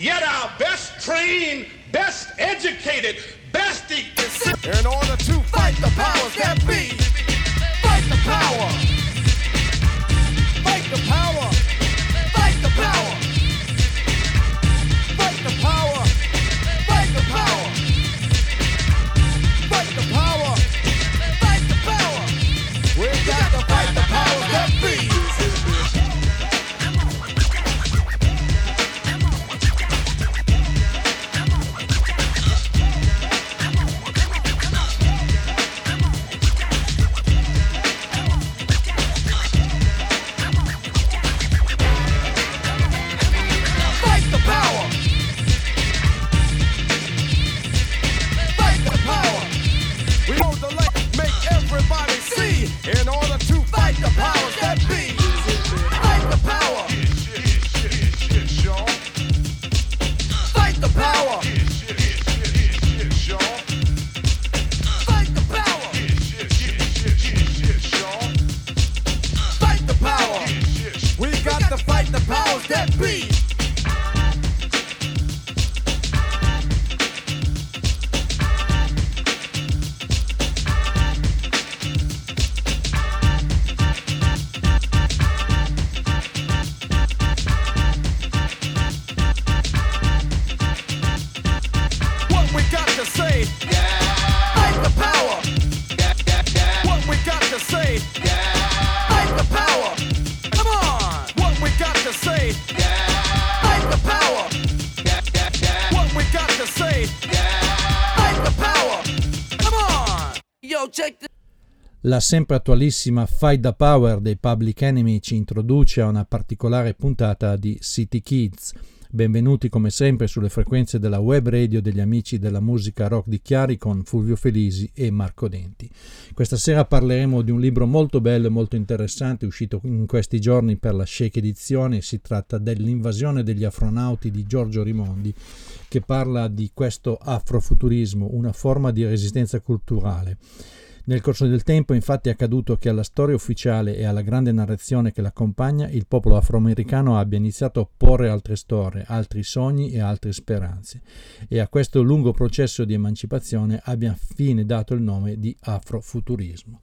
yet our best trained, best educated, best. E- In order to fight the powers that be, fight the power, fight the power, La sempre attualissima Fight the Power dei Public Enemy ci introduce a una particolare puntata di City Kids. Benvenuti come sempre sulle frequenze della web radio degli amici della musica rock di Chiari con Fulvio Felisi e Marco Denti. Questa sera parleremo di un libro molto bello e molto interessante uscito in questi giorni per la Shake edizione. Si tratta dell'invasione degli afronauti di Giorgio Rimondi che parla di questo afrofuturismo, una forma di resistenza culturale. Nel corso del tempo infatti è accaduto che alla storia ufficiale e alla grande narrazione che l'accompagna il popolo afroamericano abbia iniziato a opporre altre storie, altri sogni e altre speranze e a questo lungo processo di emancipazione abbia fine dato il nome di afrofuturismo.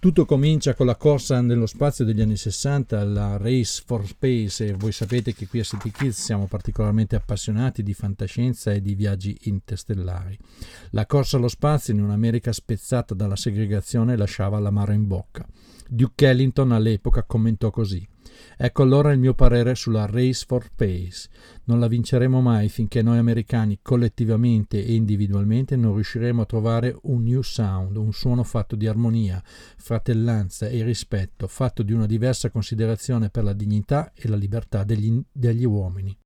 Tutto comincia con la corsa nello spazio degli anni 60, la Race for Space, e voi sapete che qui a City Kids siamo particolarmente appassionati di fantascienza e di viaggi interstellari. La corsa allo spazio in un'America spezzata dalla segregazione lasciava l'amaro in bocca. Duke Ellington all'epoca commentò così. Ecco allora il mio parere sulla Race for Space. Non la vinceremo mai finché noi americani collettivamente e individualmente non riusciremo a trovare un new sound, un suono fatto di armonia, fratellanza e rispetto, fatto di una diversa considerazione per la dignità e la libertà degli, degli uomini.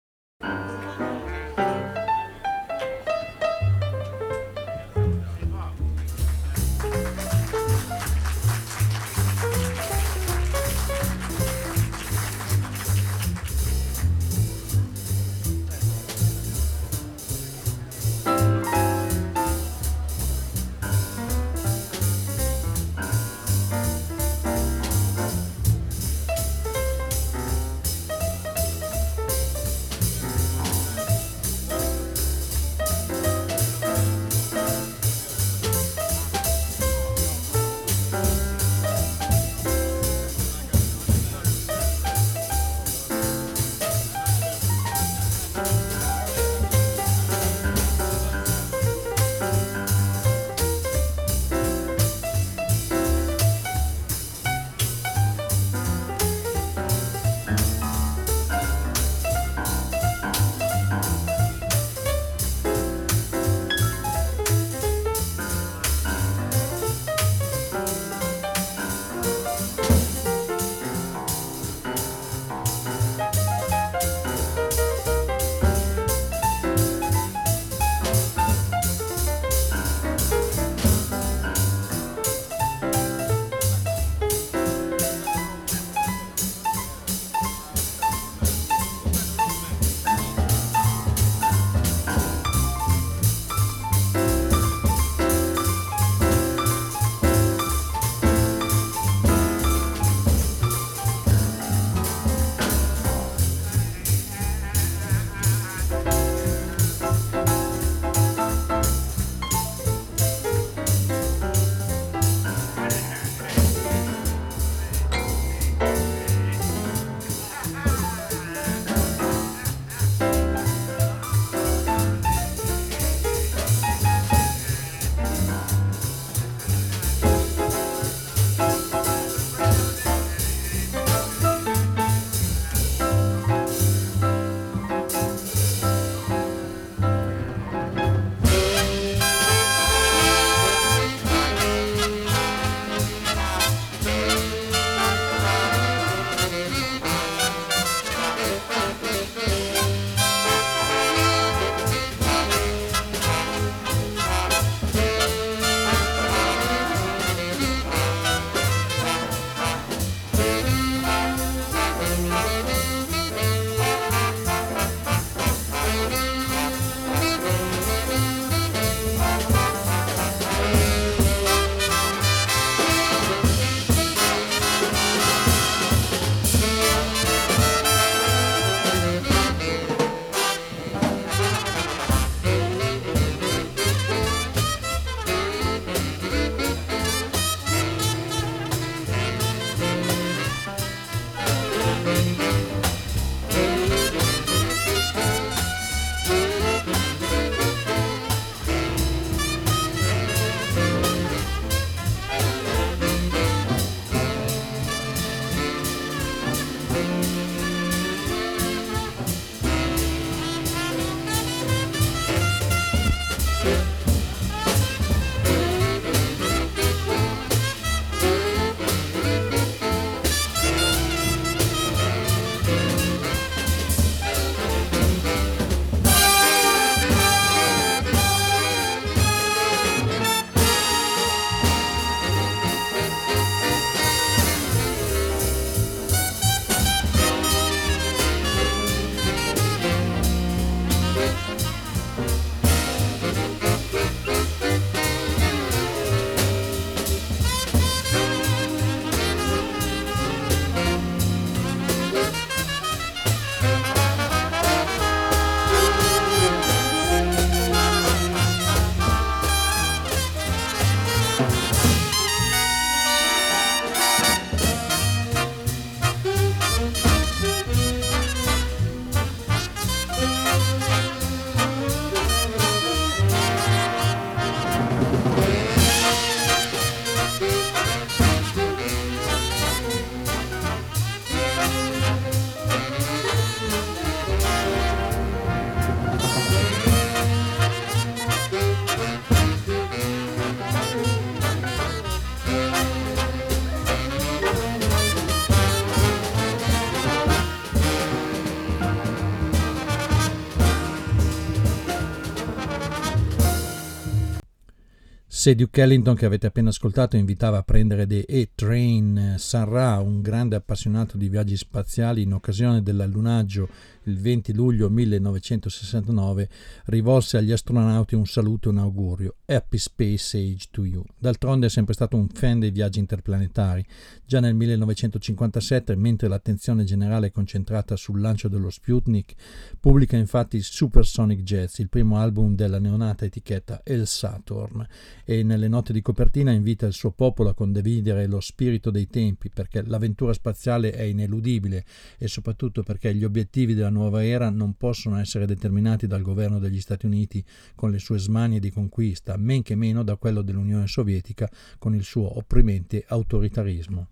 Se Duke Ellington che avete appena ascoltato invitava a prendere The A-Train San Ra, un grande appassionato di viaggi spaziali in occasione dell'allunaggio il 20 luglio 1969, rivolse agli astronauti un saluto e un augurio. Happy Space Age to you. D'altronde è sempre stato un fan dei viaggi interplanetari. Già nel 1957, mentre l'attenzione generale è concentrata sul lancio dello Sputnik, pubblica infatti Supersonic Jets, il primo album della neonata etichetta El Saturn, e nelle note di copertina invita il suo popolo a condividere lo spirito dei tempi, perché l'avventura spaziale è ineludibile e soprattutto perché gli obiettivi della nuova era non possono essere determinati dal governo degli Stati Uniti con le sue smanie di conquista, men che meno da quello dell'Unione Sovietica con il suo opprimente autoritarismo.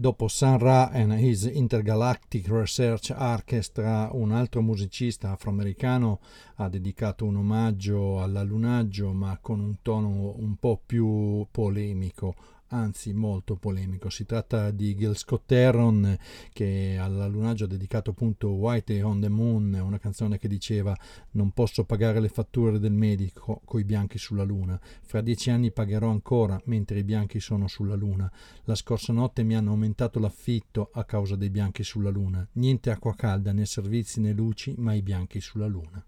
Dopo Sun Ra and His Intergalactic Research Orchestra un altro musicista afroamericano ha dedicato un omaggio all'allunaggio ma con un tono un po' più polemico anzi molto polemico. Si tratta di Gil Scott Heron che all'allunaggio ha dedicato appunto White on the Moon, una canzone che diceva non posso pagare le fatture del medico coi bianchi sulla luna, fra dieci anni pagherò ancora mentre i bianchi sono sulla luna. La scorsa notte mi hanno aumentato l'affitto a causa dei bianchi sulla luna. Niente acqua calda, né servizi né luci, ma i bianchi sulla luna.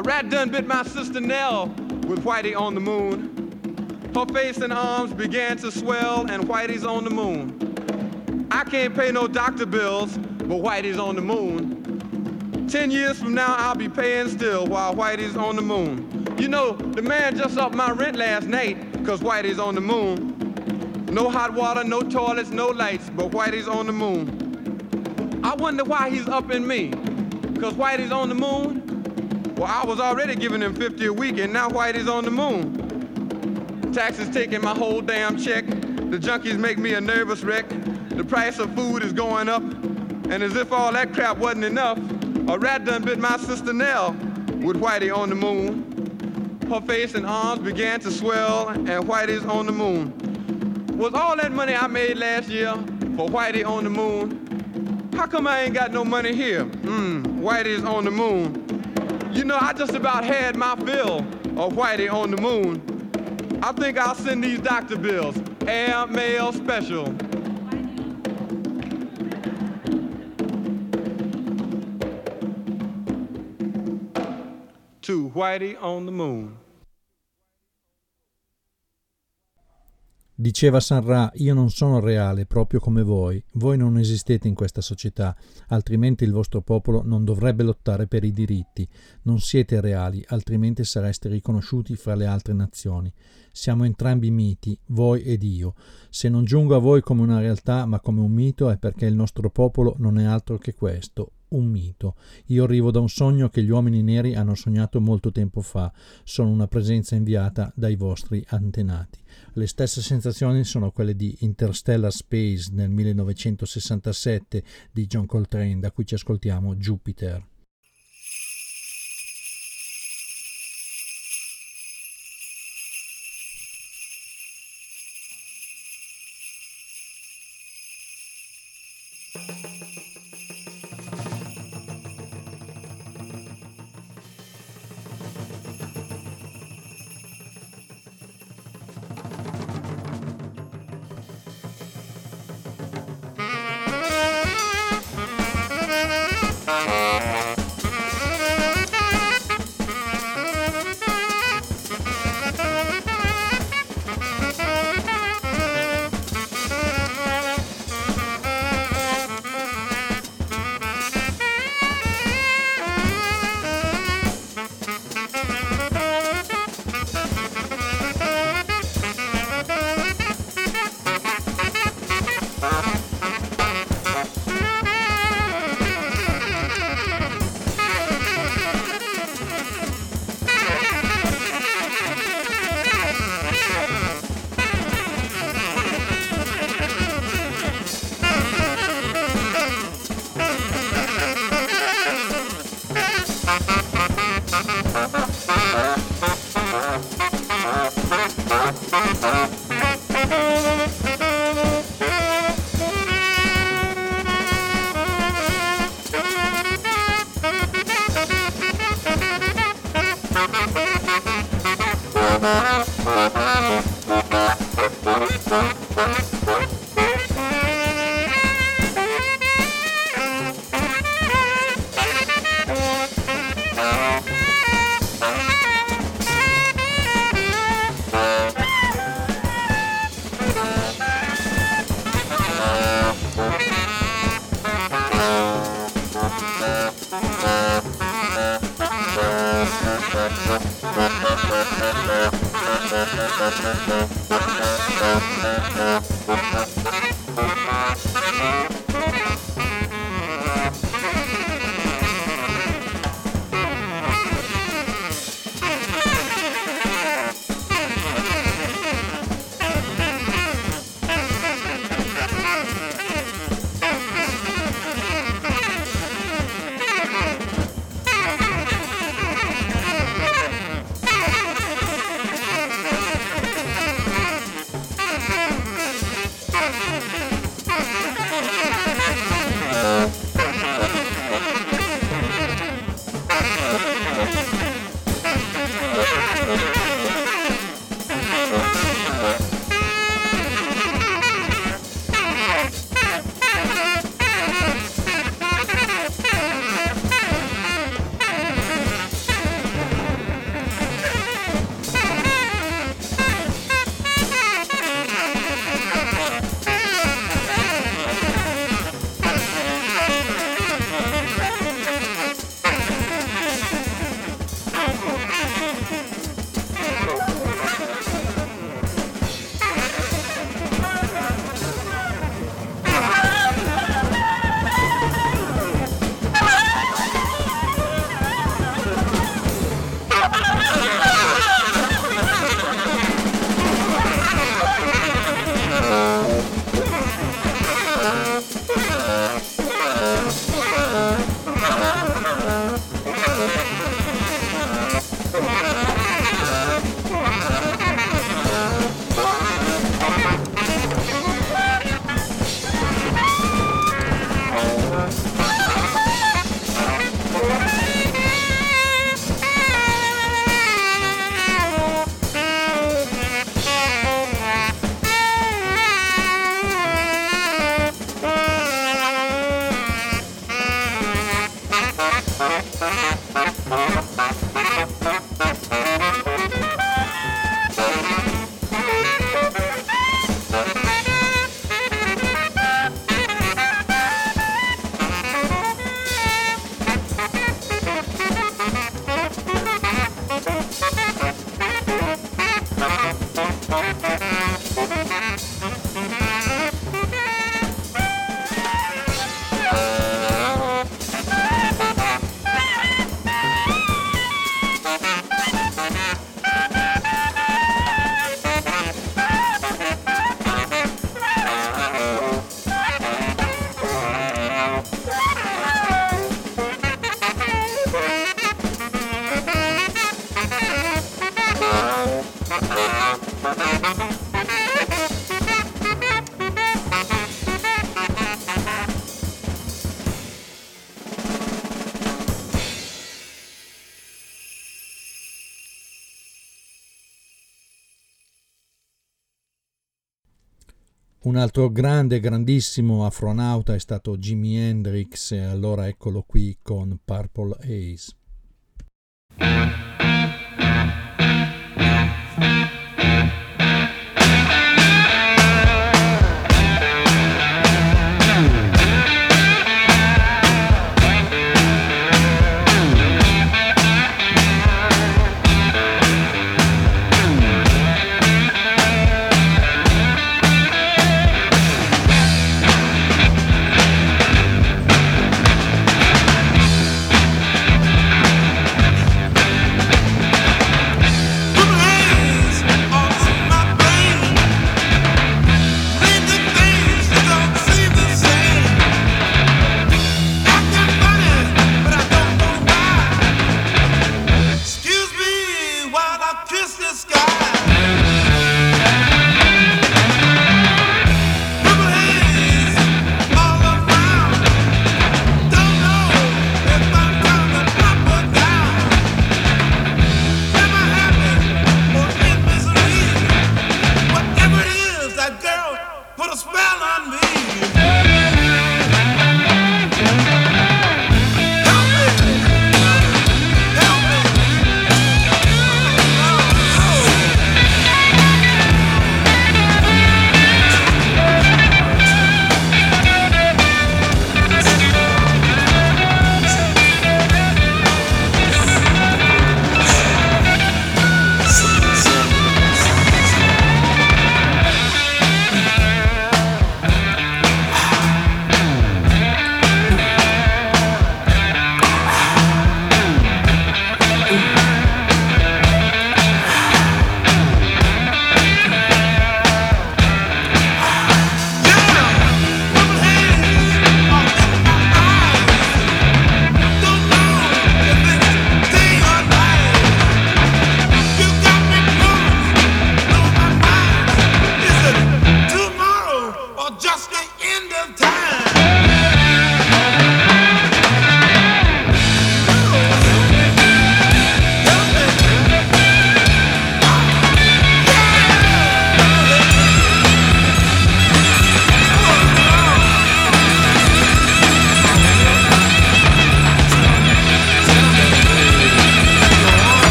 A rat done bit my sister Nell with Whitey on the moon. Her face and arms began to swell, and Whitey's on the moon. I can't pay no doctor bills, but Whitey's on the moon. Ten years from now, I'll be paying still while Whitey's on the moon. You know, the man just upped my rent last night, cause Whitey's on the moon. No hot water, no toilets, no lights, but Whitey's on the moon. I wonder why he's upping me, cause Whitey's on the moon. Well, I was already giving him 50 a week, and now Whitey's on the moon. Taxes taking my whole damn check. The junkies make me a nervous wreck. The price of food is going up. And as if all that crap wasn't enough, A rat done bit my sister Nell with Whitey on the moon. Her face and arms began to swell, and Whitey's on the moon. Was all that money I made last year for Whitey on the moon? How come I ain't got no money here? Mmm, Whitey's on the moon. You know, I just about had my fill of Whitey on the moon. I think I'll send these doctor bills, air mail special. To Whitey on the moon. Diceva San Ra, io non sono reale proprio come voi, voi non esistete in questa società, altrimenti il vostro popolo non dovrebbe lottare per i diritti, non siete reali, altrimenti sareste riconosciuti fra le altre nazioni. Siamo entrambi miti, voi ed io. Se non giungo a voi come una realtà ma come un mito è perché il nostro popolo non è altro che questo, un mito. Io arrivo da un sogno che gli uomini neri hanno sognato molto tempo fa, sono una presenza inviata dai vostri antenati. Le stesse sensazioni sono quelle di Interstellar Space nel 1967 di John Coltrane, da cui ci ascoltiamo Jupiter. Un altro grande, grandissimo afronauta è stato Jimi Hendrix e allora eccolo qui con Purple Haze.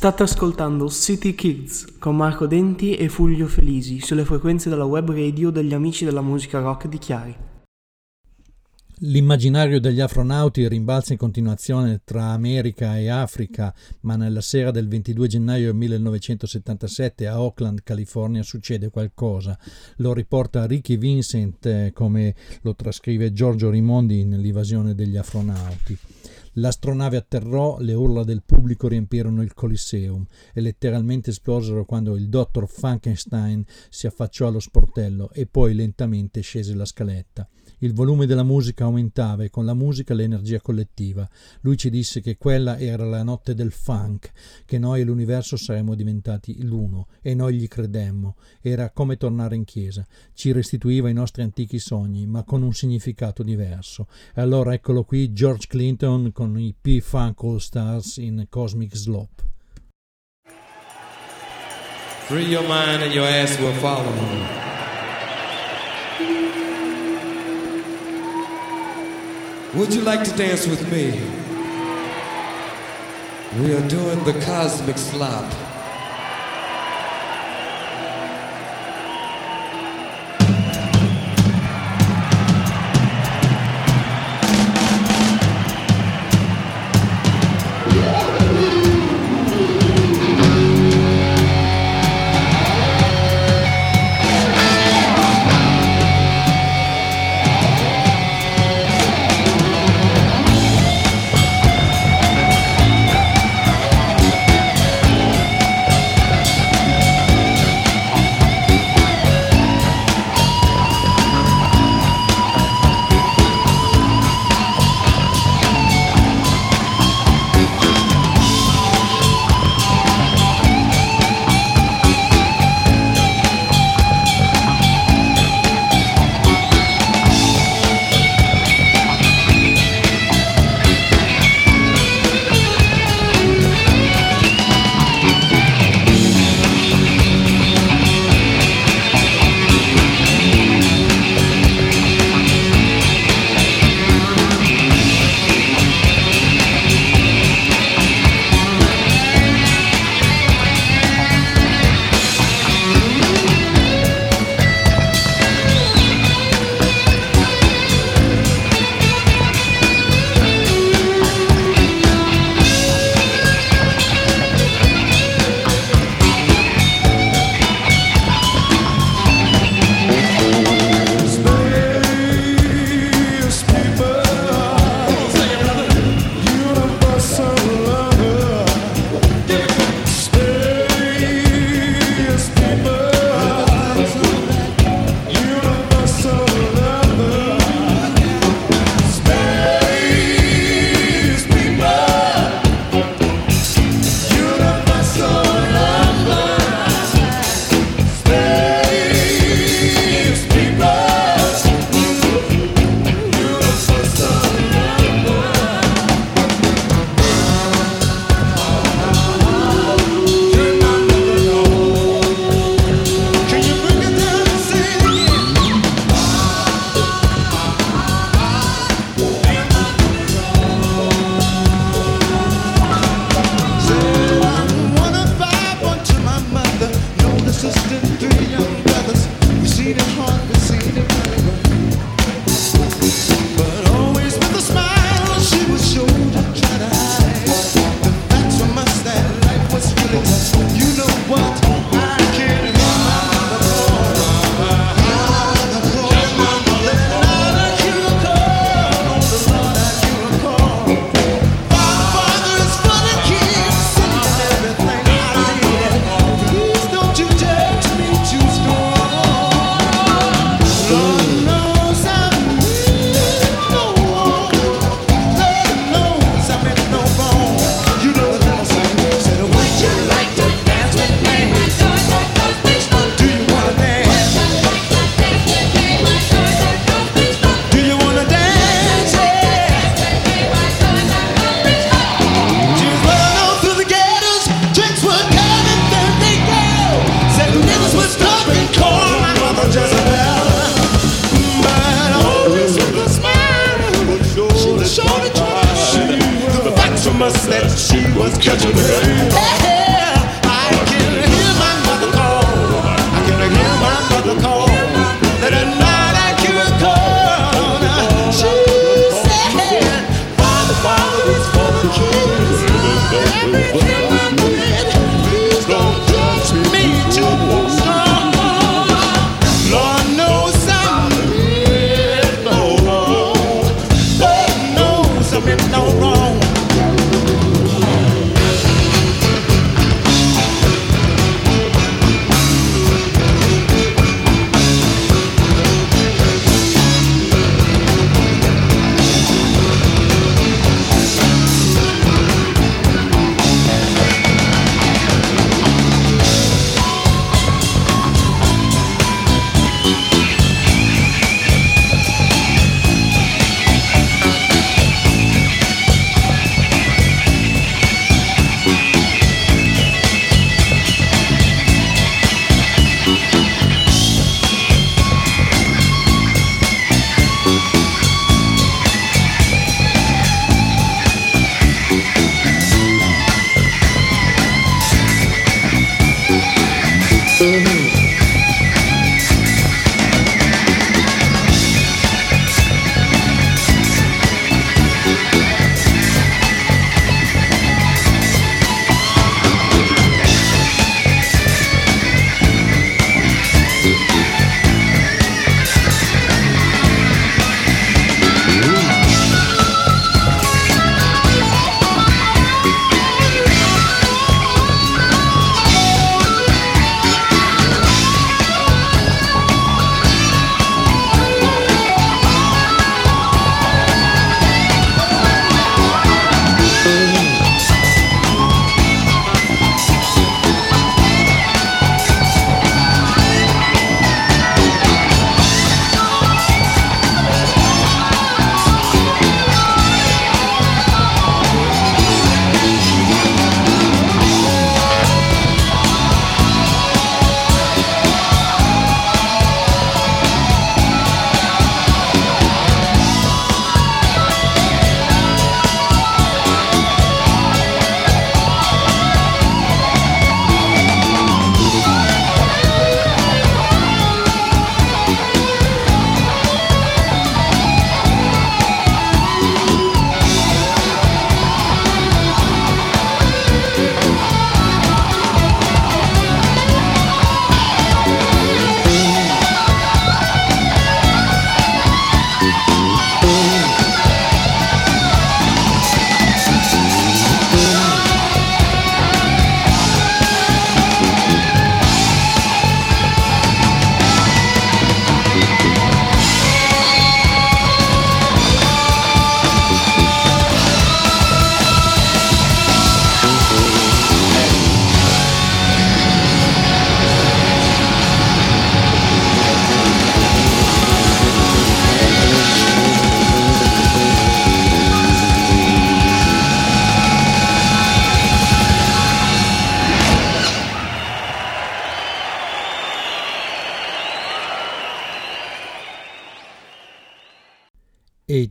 State ascoltando City Kids con Marco Denti e Fulvio Felisi sulle frequenze della web radio degli amici della musica rock di Chiari. L'immaginario degli afronauti rimbalza in continuazione tra America e Africa, ma nella sera del 22 gennaio 1977 a Oakland, California, succede qualcosa. Lo riporta Ricky Vincent, eh, come lo trascrive Giorgio Rimondi nell'invasione degli afronauti. L'astronave atterrò, le urla del pubblico riempirono il Coliseum e letteralmente esplosero quando il dottor Frankenstein si affacciò allo sportello e poi lentamente scese la scaletta. Il volume della musica aumentava e con la musica l'energia collettiva. Lui ci disse che quella era la notte del funk, che noi e l'universo saremmo diventati l'uno e noi gli credemmo. Era come tornare in chiesa. Ci restituiva i nostri antichi sogni, ma con un significato diverso. E allora eccolo qui George Clinton con i P-Funk All Stars in Cosmic Slope. Free your mind and your ass will follow. Would you like to dance with me? We are doing the cosmic slop.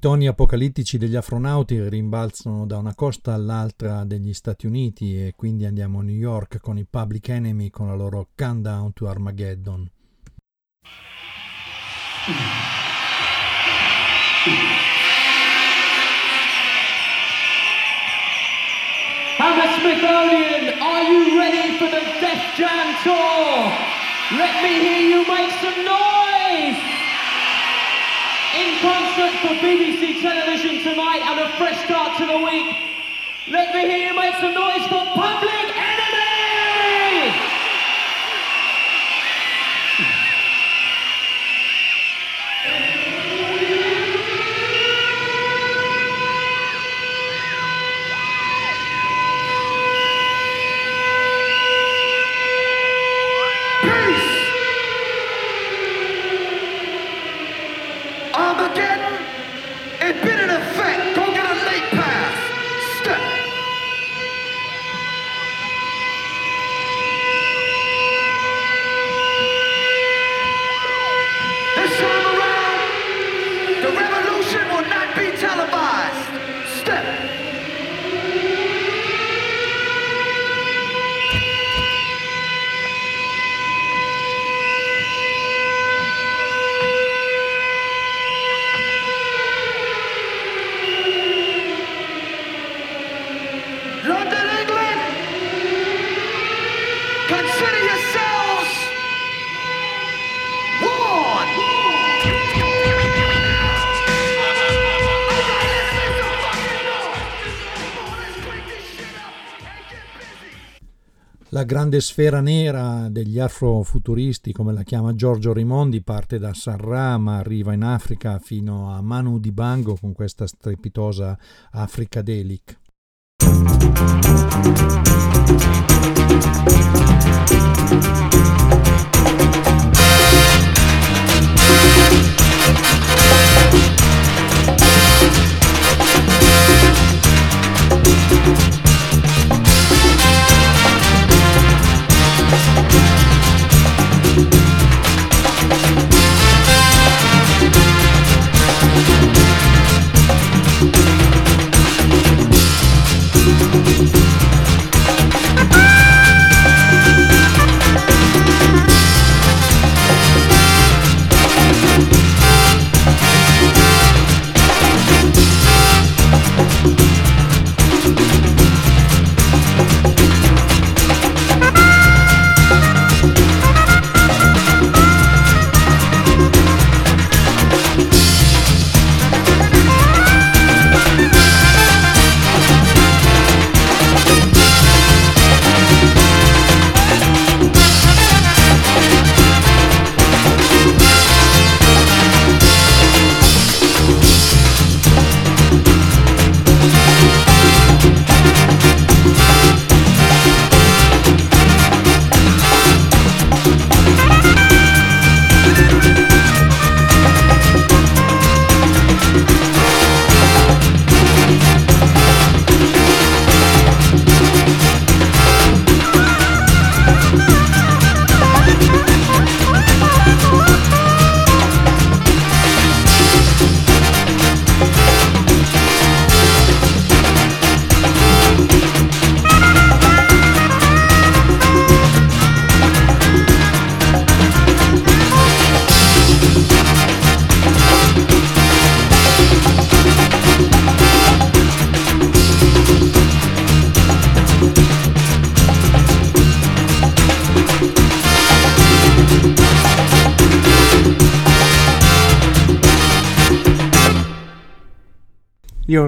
Toni apocalittici degli afronauti rimbalzano da una costa all'altra degli Stati Uniti e quindi andiamo a New York con i Public Enemy con la loro Countdown to Armageddon. Hammersmithonian, are you ready for the Death Jam Tour? Let me hear you make some noise! In concert for BBC television tonight and a fresh start to the week. Let me hear you make some noise for Public La grande sfera nera degli afrofuturisti, come la chiama Giorgio Rimondi, parte da Sarrama, arriva in Africa fino a Manu Dibango con questa strepitosa Africadelic.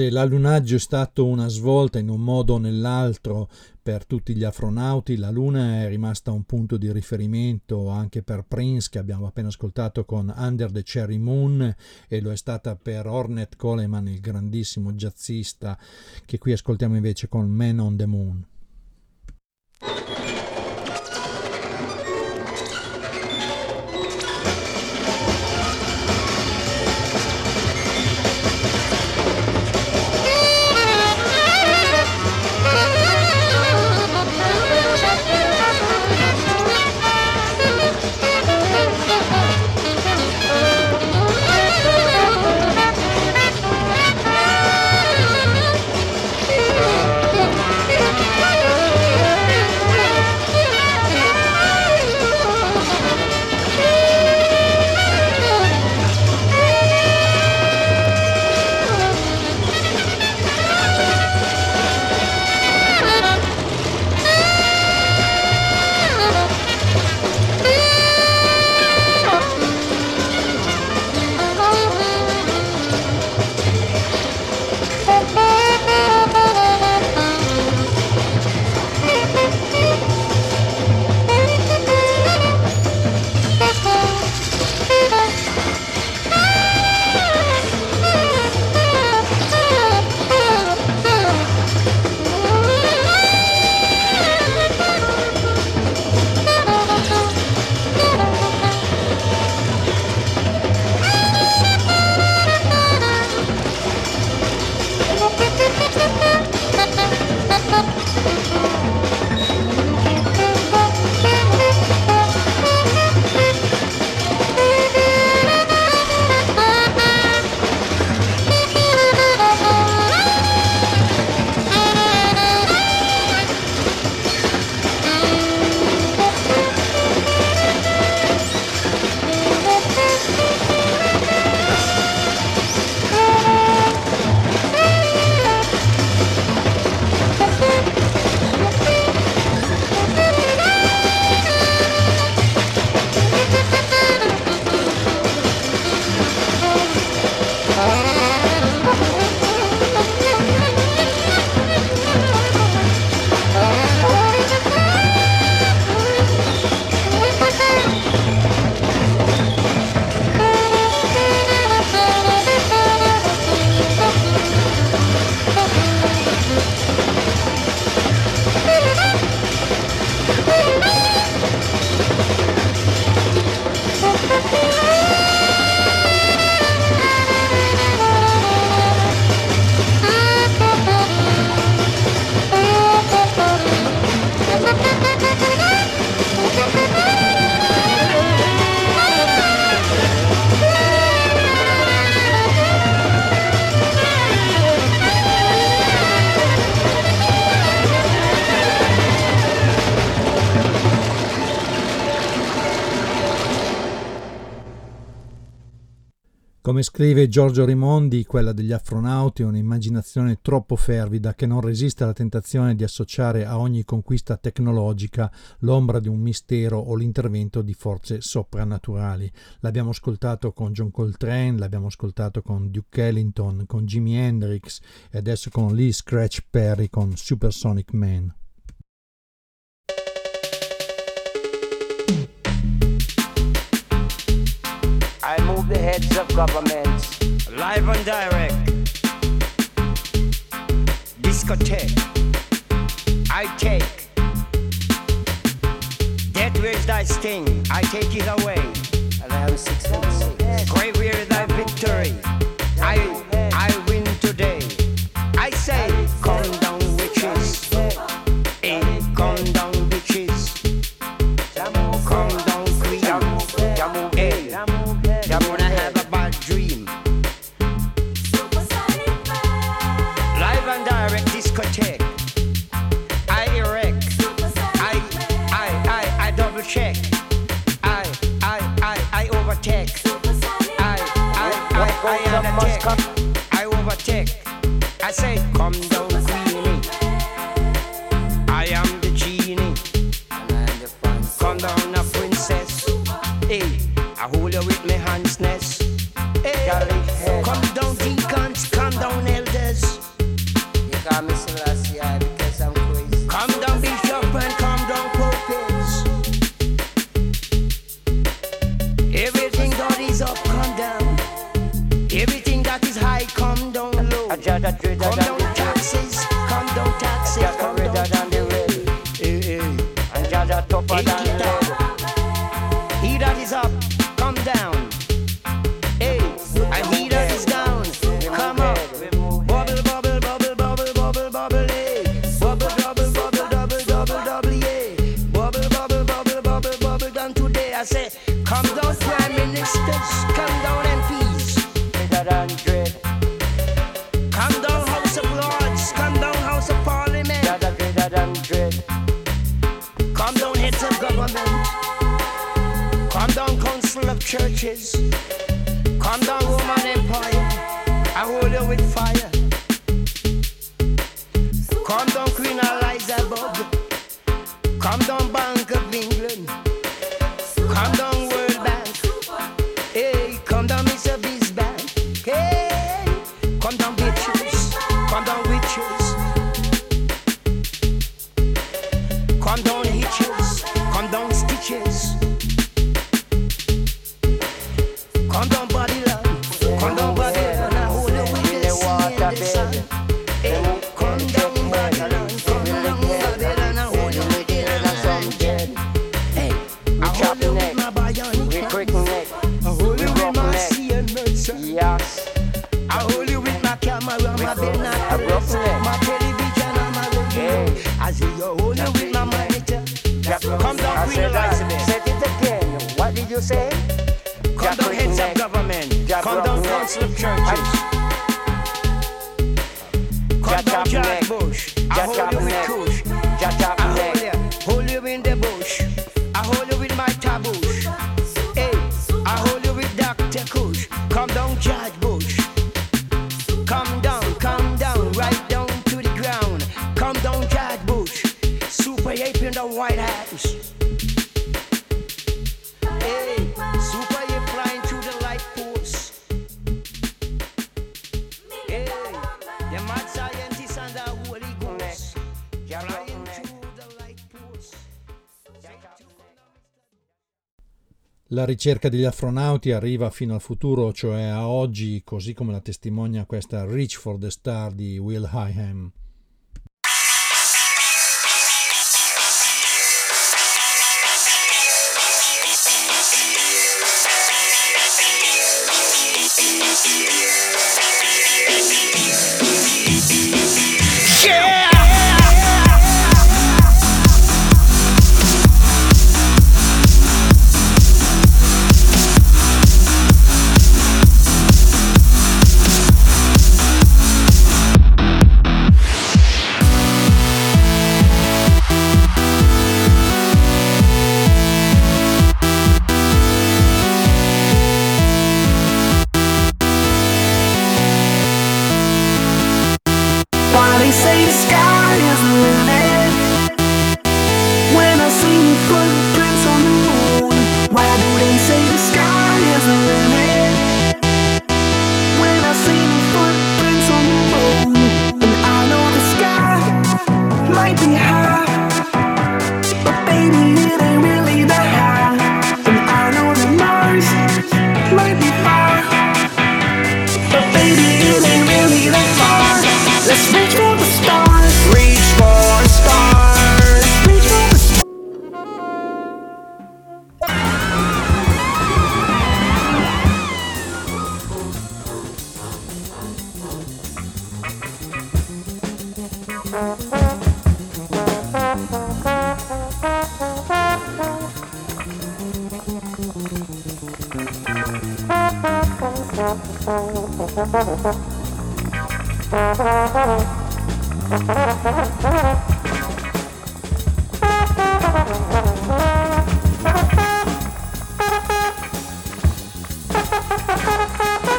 Se l'allunaggio è stato una svolta in un modo o nell'altro per tutti gli astronauti, la Luna è rimasta un punto di riferimento anche per Prince che abbiamo appena ascoltato con Under the Cherry Moon e lo è stata per Ornette Coleman, il grandissimo jazzista che qui ascoltiamo invece con Man on the Moon. Scrive Giorgio Rimondi, quella degli astronauti è un'immaginazione troppo fervida che non resiste alla tentazione di associare a ogni conquista tecnologica l'ombra di un mistero o l'intervento di forze soprannaturali. L'abbiamo ascoltato con John Coltrane, l'abbiamo ascoltato con Duke Ellington, con Jimi Hendrix e adesso con Lee Scratch Perry con Supersonic Man. I move the heads of governments. Live and direct. Discotheque. I take. Death where's thy sting? I take it away. And I have six Grave is thy victory? I I win today. I say, come down I overtake. I say, come down, queenie. I am the genie. Come down, princess. Hey, I hold you with my hands nest. Hey, come down, deacons. Come down, elders. You call me I because I'm crazy. Come down, bishop, and come down, prophets. Everything that is up, judge. Come I said. It again. What did you say? Come down, heads of government. Jack Come down, council of churches. Come down, up George. Bush. I hold you with neck. La ricerca degli astronauti arriva fino al futuro, cioè a oggi, così come la testimonia questa Reach for the Star di Will Hyam.